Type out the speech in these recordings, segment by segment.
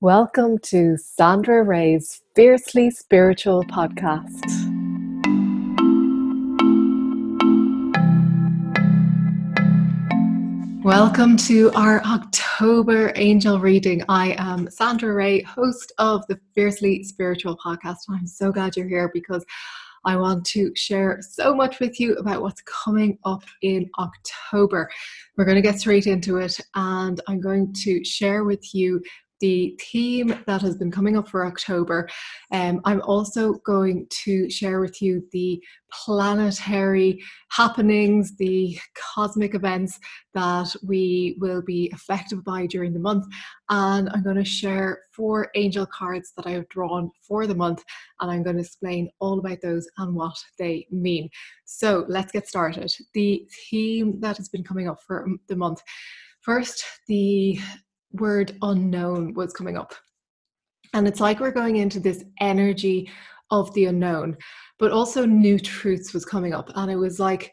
Welcome to Sandra Ray's Fiercely Spiritual podcast. Welcome to our October angel reading. I am Sandra Ray, host of the Fiercely Spiritual podcast. I'm so glad you're here because I want to share so much with you about what's coming up in October. We're going to get straight into it, and I'm going to share with you the theme that has been coming up for October. Um, I'm also going to share with you the planetary happenings, the cosmic events that we will be affected by during the month. And I'm going to share four angel cards that I have drawn for the month. And I'm going to explain all about those and what they mean. So let's get started. The theme that has been coming up for the month. First, the word unknown was coming up. And it's like we're going into this energy of the unknown, but also new truths was coming up. And it was like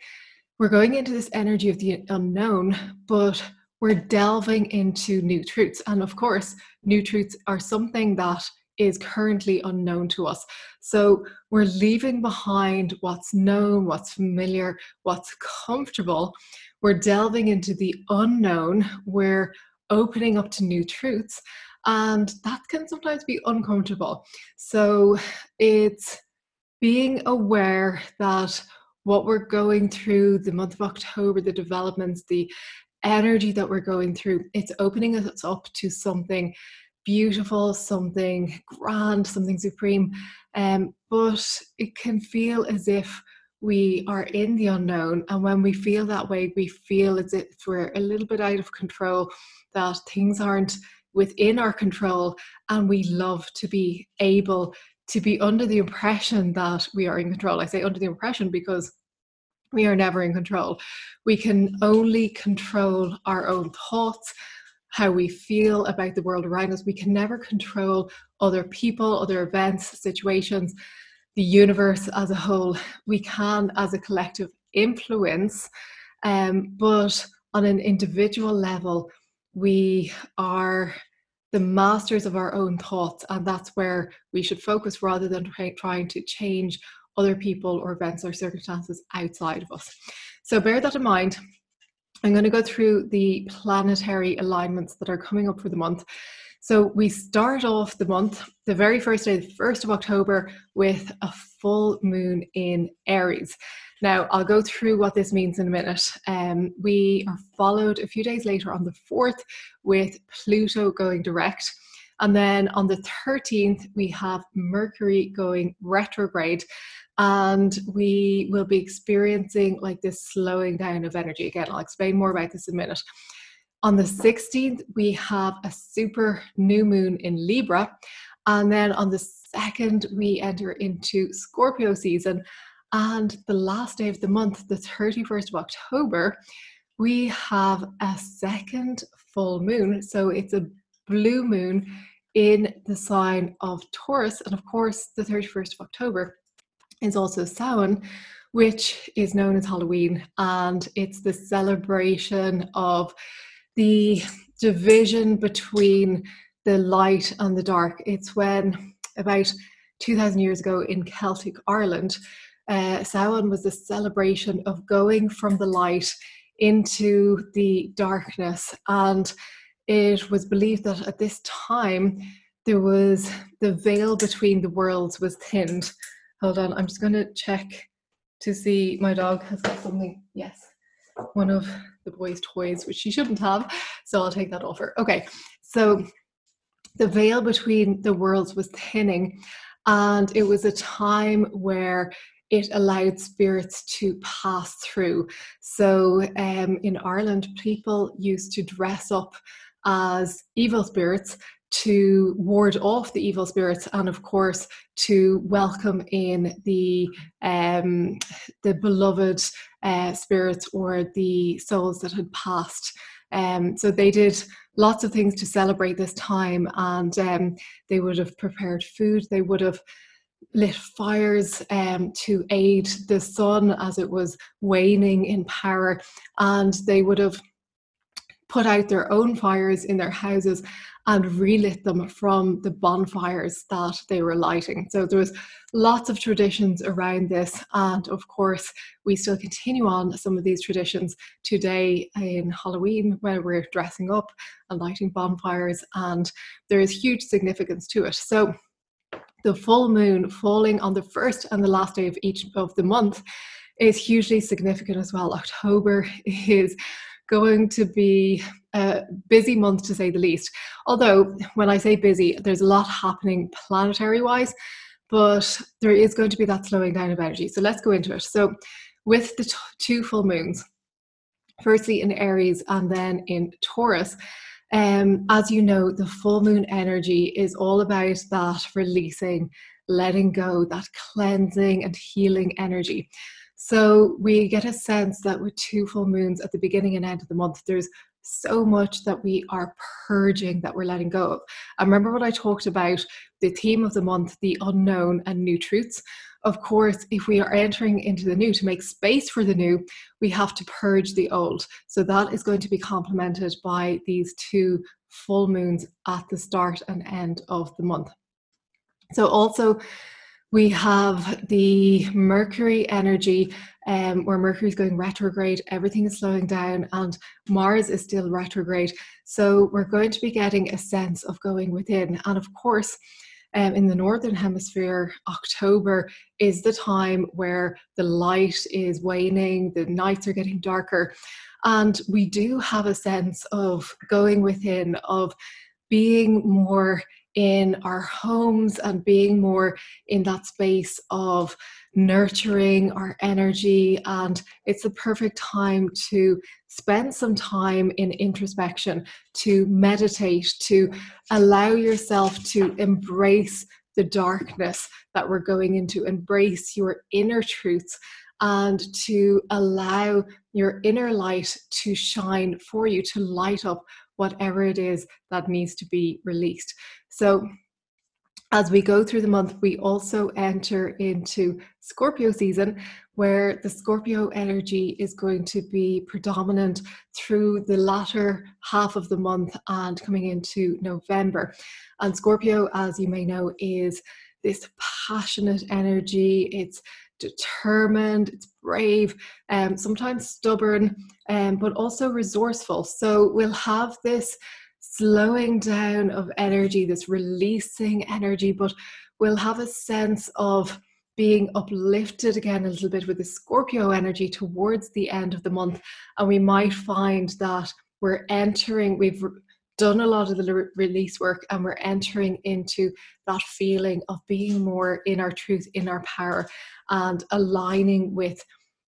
we're going into this energy of the unknown, but we're delving into new truths. And of course, new truths are something that is currently unknown to us. So we're leaving behind what's known, what's familiar, what's comfortable. We're delving into the unknown where opening up to new truths. And that can sometimes be uncomfortable. So it's being aware that what we're going through, the month of October, the developments, the energy that we're going through, it's opening us up to something beautiful, something grand, something supreme. Um, but it can feel as if we are in the unknown. And when we feel that way, we feel as if we're a little bit out of control that things aren't within our control and we love to be able to be under the impression that we are in control. I say under the impression because we are never in control. We can only control our own thoughts, how we feel about the world around us. We can never control other people, other events, situations, the universe as a whole. We can, as a collective, influence, um, but on an individual level, we are the masters of our own thoughts, and that's where we should focus rather than trying to change other people or events or circumstances outside of us. So bear that in mind. I'm going to go through the planetary alignments that are coming up for the month. So we start off the month, the very first day, the 1st of October, with a full moon in Aries. Now, I'll go through what this means in a minute. Um, we are followed a few days later on the 4th with Pluto going direct. And then on the 13th, we have Mercury going retrograde. And we will be experiencing like this slowing down of energy. Again, I'll explain more about this in a minute. On the 16th, we have a super new moon in Libra. And then on the 2nd, we enter into Scorpio season. And the last day of the month, the 31st of October, we have a second full moon. So it's a blue moon in the sign of Taurus. And of course, the 31st of October is also Samhain, which is known as Halloween. And it's the celebration of the division between the light and the dark. It's when about 2000 years ago in Celtic Ireland, uh, Samhain was a celebration of going from the light into the darkness. And it was believed that at this time, there was the veil between the worlds was thinned. Hold on, I'm just going to check to see my dog has got something. Yes, one of the boy's toys, which she shouldn't have. So I'll take that off her. Okay, so the veil between the worlds was thinning, and it was a time where it allowed spirits to pass through. So um, in Ireland, people used to dress up as evil spirits to ward off the evil spirits and of course to welcome in the um, the beloved uh, spirits or the souls that had passed. Um, so they did lots of things to celebrate this time and um, they would have prepared food. They would have lit fires um, to aid the sun as it was waning in power, and they would have put out their own fires in their houses and relit them from the bonfires that they were lighting. So there was lots of traditions around this, and of course, we still continue on some of these traditions today in Halloween when we're dressing up and lighting bonfires, and there is huge significance to it. So the full moon falling on the first and the last day of each of the month is hugely significant as well. October is going to be a busy month to say the least. Although, when I say busy, there's a lot happening planetary wise, but there is going to be that slowing down of energy. So let's go into it. So, with the t- two full moons, firstly in Aries and then in Taurus. Um, as you know, the full moon energy is all about that releasing, letting go, that cleansing and healing energy. So we get a sense that with two full moons at the beginning and end of the month, there's so much that we are purging that we're letting go of. And remember what I talked about the theme of the month, the unknown and new truths. Of course, if we are entering into the new to make space for the new, we have to purge the old. So that is going to be complemented by these two full moons at the start and end of the month. So, also, we have the Mercury energy, um, where Mercury is going retrograde, everything is slowing down, and Mars is still retrograde. So we're going to be getting a sense of going within. And of course, um, in the northern hemisphere, October is the time where the light is waning, the nights are getting darker, and we do have a sense of going within, of being more in our homes and being more in that space of nurturing our energy. And it's the perfect time to spend some time in introspection, to meditate, to allow yourself to embrace the darkness that we're going into, embrace your inner truths. And to allow your inner light to shine for you, to light up whatever it is that needs to be released. So, as we go through the month, we also enter into Scorpio season, where the Scorpio energy is going to be predominant through the latter half of the month and coming into November. And Scorpio, as you may know, is this passionate energy. It's determined, it's brave, um, sometimes stubborn, um, but also resourceful. So we'll have this slowing down of energy, this releasing energy, but we'll have a sense of being uplifted again a little bit with the Scorpio energy towards the end of the month. And we might find that we're entering, we've done a lot of the re- release work and we're entering into that feeling of being more in our truth, in our power, and aligning with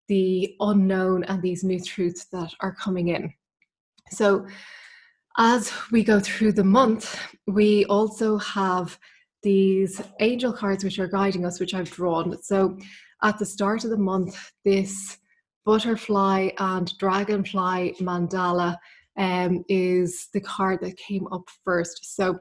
the unknown and these new truths that are coming in. So, as we go through the month, we also have these angel cards which are guiding us, which I've drawn. So, at the start of the month, this butterfly and dragonfly mandala um, is the card that came up first. So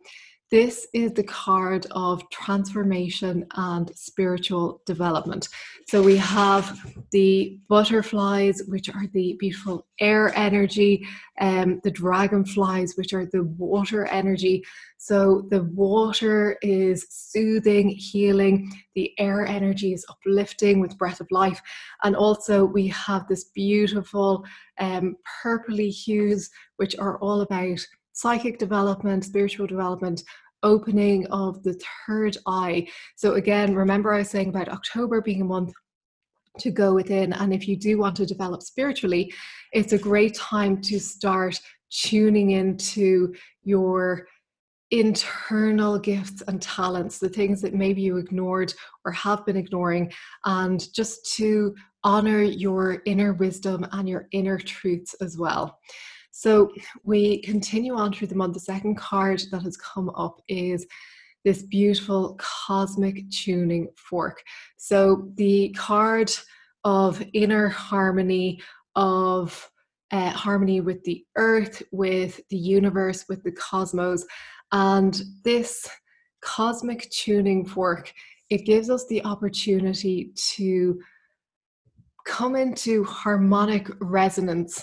this is the card of transformation and spiritual development. So we have the butterflies, which are the beautiful air energy, and um, the dragonflies, which are the water energy. So the water is soothing, healing, the air energy is uplifting with breath of life. And also, we have this beautiful um, purpley hues, which are all about psychic development, spiritual development, opening of the third eye. So, again, remember I was saying about October being a month to go within. And if you do want to develop spiritually, it's a great time to start tuning into your internal gifts and talents, the things that maybe you ignored or have been ignoring, and just to honor your inner wisdom and your inner truths as well. So we continue on through the month. The second card that has come up is this beautiful cosmic tuning fork. So the card of inner harmony, of uh, harmony with the earth, with the universe, with the cosmos. And this cosmic tuning fork, it gives us the opportunity to come into harmonic resonance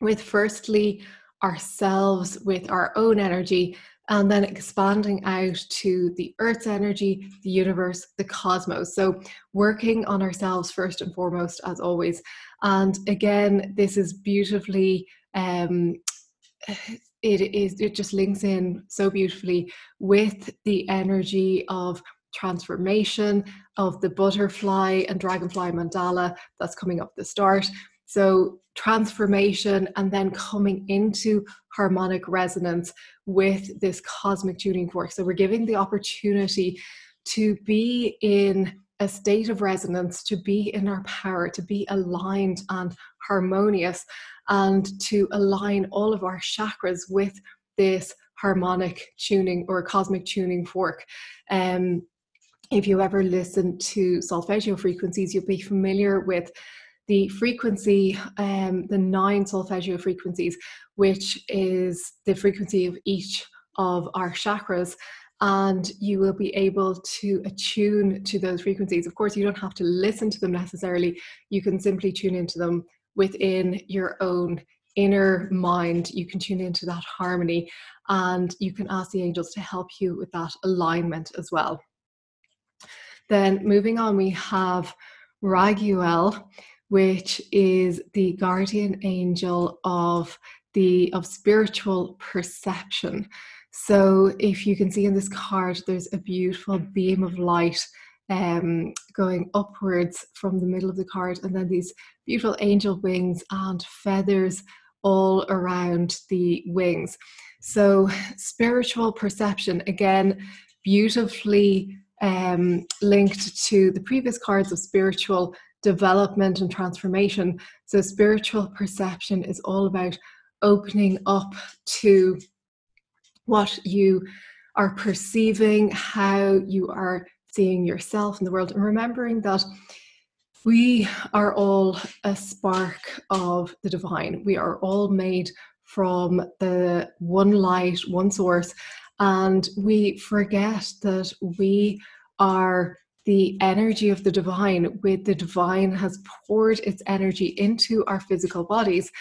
with firstly ourselves with our own energy and then expanding out to the earth's energy, the universe, the cosmos. So, working on ourselves first and foremost, as always. And again, this is beautifully. Um, it is it just links in so beautifully with the energy of transformation of the butterfly and dragonfly mandala that's coming up the start so transformation and then coming into harmonic resonance with this cosmic tuning fork. So we're giving the opportunity to be in a state of resonance, to be in our power, to be aligned and harmonious, and to align all of our chakras with this harmonic tuning or cosmic tuning fork. Um, if you ever listen to solfeggio frequencies, you'll be familiar with the frequency, um, the nine solfeggio frequencies, which is the frequency of each of our chakras. And you will be able to attune to those frequencies. Of course, you don't have to listen to them necessarily. You can simply tune into them within your own inner mind. You can tune into that harmony and you can ask the angels to help you with that alignment as well. Then, moving on, we have Raguel, which is the guardian angel of the of spiritual perception. So if you can see in this card, there's a beautiful beam of light um, going upwards from the middle of the card, and then these beautiful angel wings and feathers all around the wings. So, spiritual perception, again, beautifully um, linked to the previous cards of spiritual development and transformation. So, spiritual perception is all about opening up to what you are perceiving, how you are seeing yourself in the world, and remembering that we are all a spark of the divine. We are all made from the one light, one source, and we forget that we are the energy of the divine, with the divine has poured its energy into our physical bodies.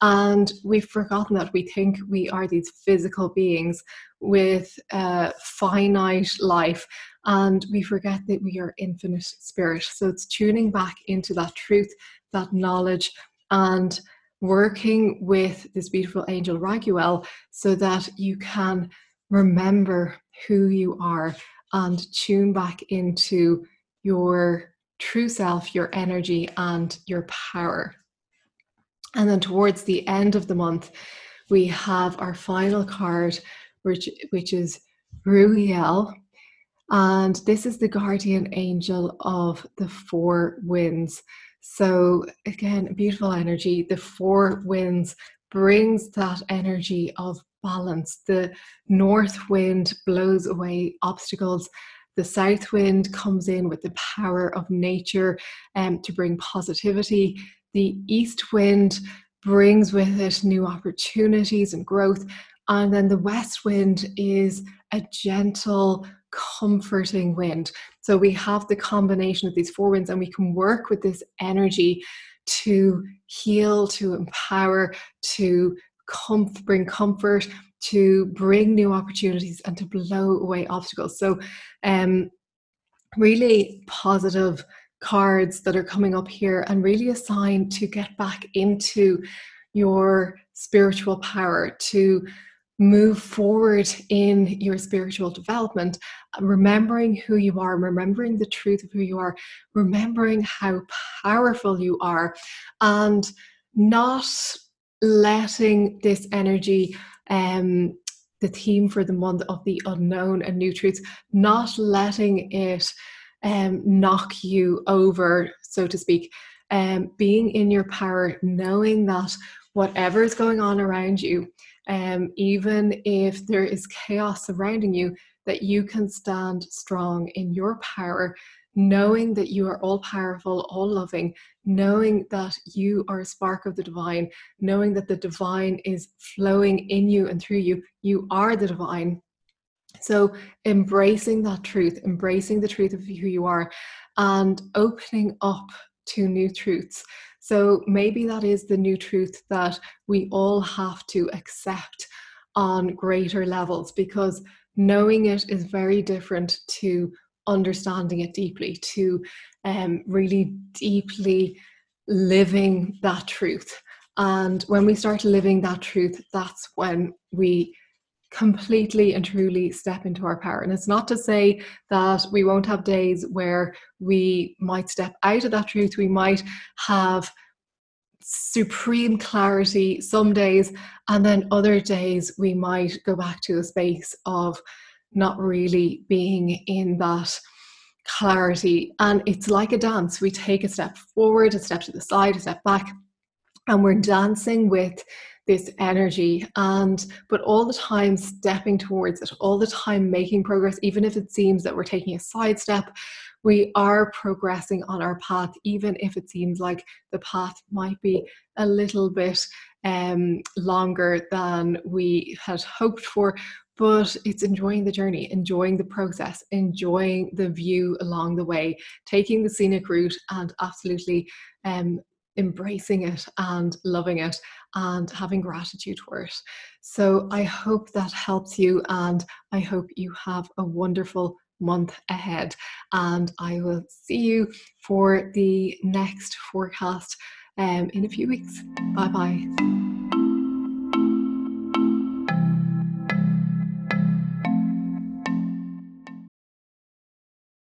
And we've forgotten that we think we are these physical beings with a finite life, and we forget that we are infinite spirit. So it's tuning back into that truth, that knowledge, and working with this beautiful angel Raguel so that you can remember who you are and tune back into your true self, your energy, and your power. And then towards the end of the month, we have our final card, which, which is Ruiel. And this is the guardian angel of the four winds. So, again, beautiful energy. The four winds brings that energy of balance. The north wind blows away obstacles. The south wind comes in with the power of nature um, to bring positivity. The east wind brings with it new opportunities and growth. And then the west wind is a gentle, comforting wind. So we have the combination of these four winds, and we can work with this energy to heal, to empower, to bring comfort, to bring new opportunities, and to blow away obstacles. So, um, really positive cards that are coming up here, and really a sign to get back into your spiritual power, to move forward in your spiritual development, remembering who you are, remembering the truth of who you are, remembering how powerful you are, and not letting this energy, um, the theme for the month of the unknown and new truths, not letting it um, knock you over, so to speak. Um, being in your power, knowing that whatever is going on around you, um, even if there is chaos surrounding you, that you can stand strong in your power, knowing that you are all powerful, all loving, knowing that you are a spark of the divine, knowing that the divine is flowing in you and through you. You are the divine. So, embracing that truth, embracing the truth of who you are, and opening up to new truths. So maybe that is the new truth that we all have to accept on greater levels because knowing it is very different to understanding it deeply, to um, really deeply living that truth. And when we start living that truth, that's when we completely and truly step into our power. And it's not to say that we won't have days where we might step out of that truth. We might have supreme clarity some days, and then other days we might go back to a space of not really being in that clarity. And it's like a dance. We take a step forward, a step to the side, a step back, and we're dancing with this energy and but all the time stepping towards it all the time making progress even if it seems that we're taking a side step we are progressing on our path even if it seems like the path might be a little bit um, longer than we had hoped for but it's enjoying the journey, enjoying the process, enjoying the view along the way, taking the scenic route and absolutely um, embracing it and loving it and having gratitude for it. So I hope that helps you and I hope you have a wonderful month ahead. And I will see you for the next forecast um, in a few weeks. Bye bye.